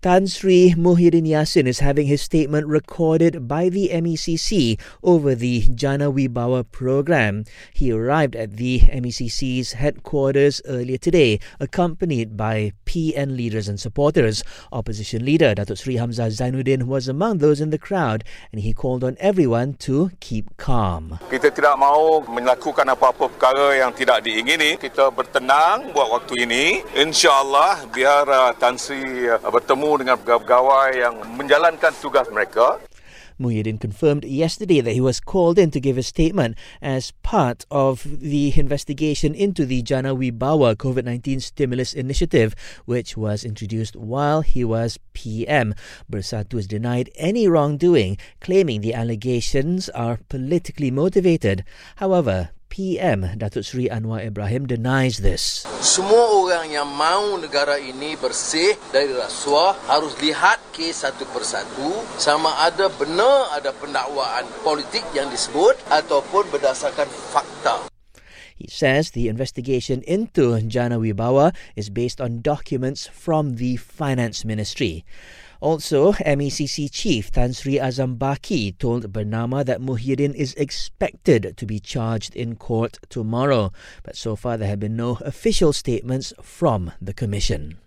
Tan Sri Muhyiddin Yassin is having his statement recorded by the MACC over the Jana Wibawa program. He arrived at the MACC's headquarters earlier today, accompanied by PN leaders and supporters. Opposition leader Datuk Sri Hamzah Zainudin was among those in the crowd and he called on everyone to keep calm. Kita tidak mahu melakukan apa-apa perkara yang tidak diingini. Kita bertenang buat waktu ini. InsyaAllah biar uh, Tan Sri uh, bertemu dengan pegawai yang menjalankan tugas mereka. Muhyiddin confirmed yesterday that he was called in to give a statement as part of the investigation into the Jana Wibawa COVID 19 stimulus initiative, which was introduced while he was PM. Bersatu has denied any wrongdoing, claiming the allegations are politically motivated. However, PM Datuk Sri Anwar Ibrahim denies this. Semua orang yang mahu negara ini bersih dari rasuah harus lihat kes satu persatu sama ada benar ada pendakwaan politik yang disebut ataupun berdasarkan fakta. He says the investigation into Jana Wibawa is based on documents from the Finance Ministry. Also, MACC Chief Tan Sri Azam told Bernama that Muhyiddin is expected to be charged in court tomorrow. But so far, there have been no official statements from the Commission.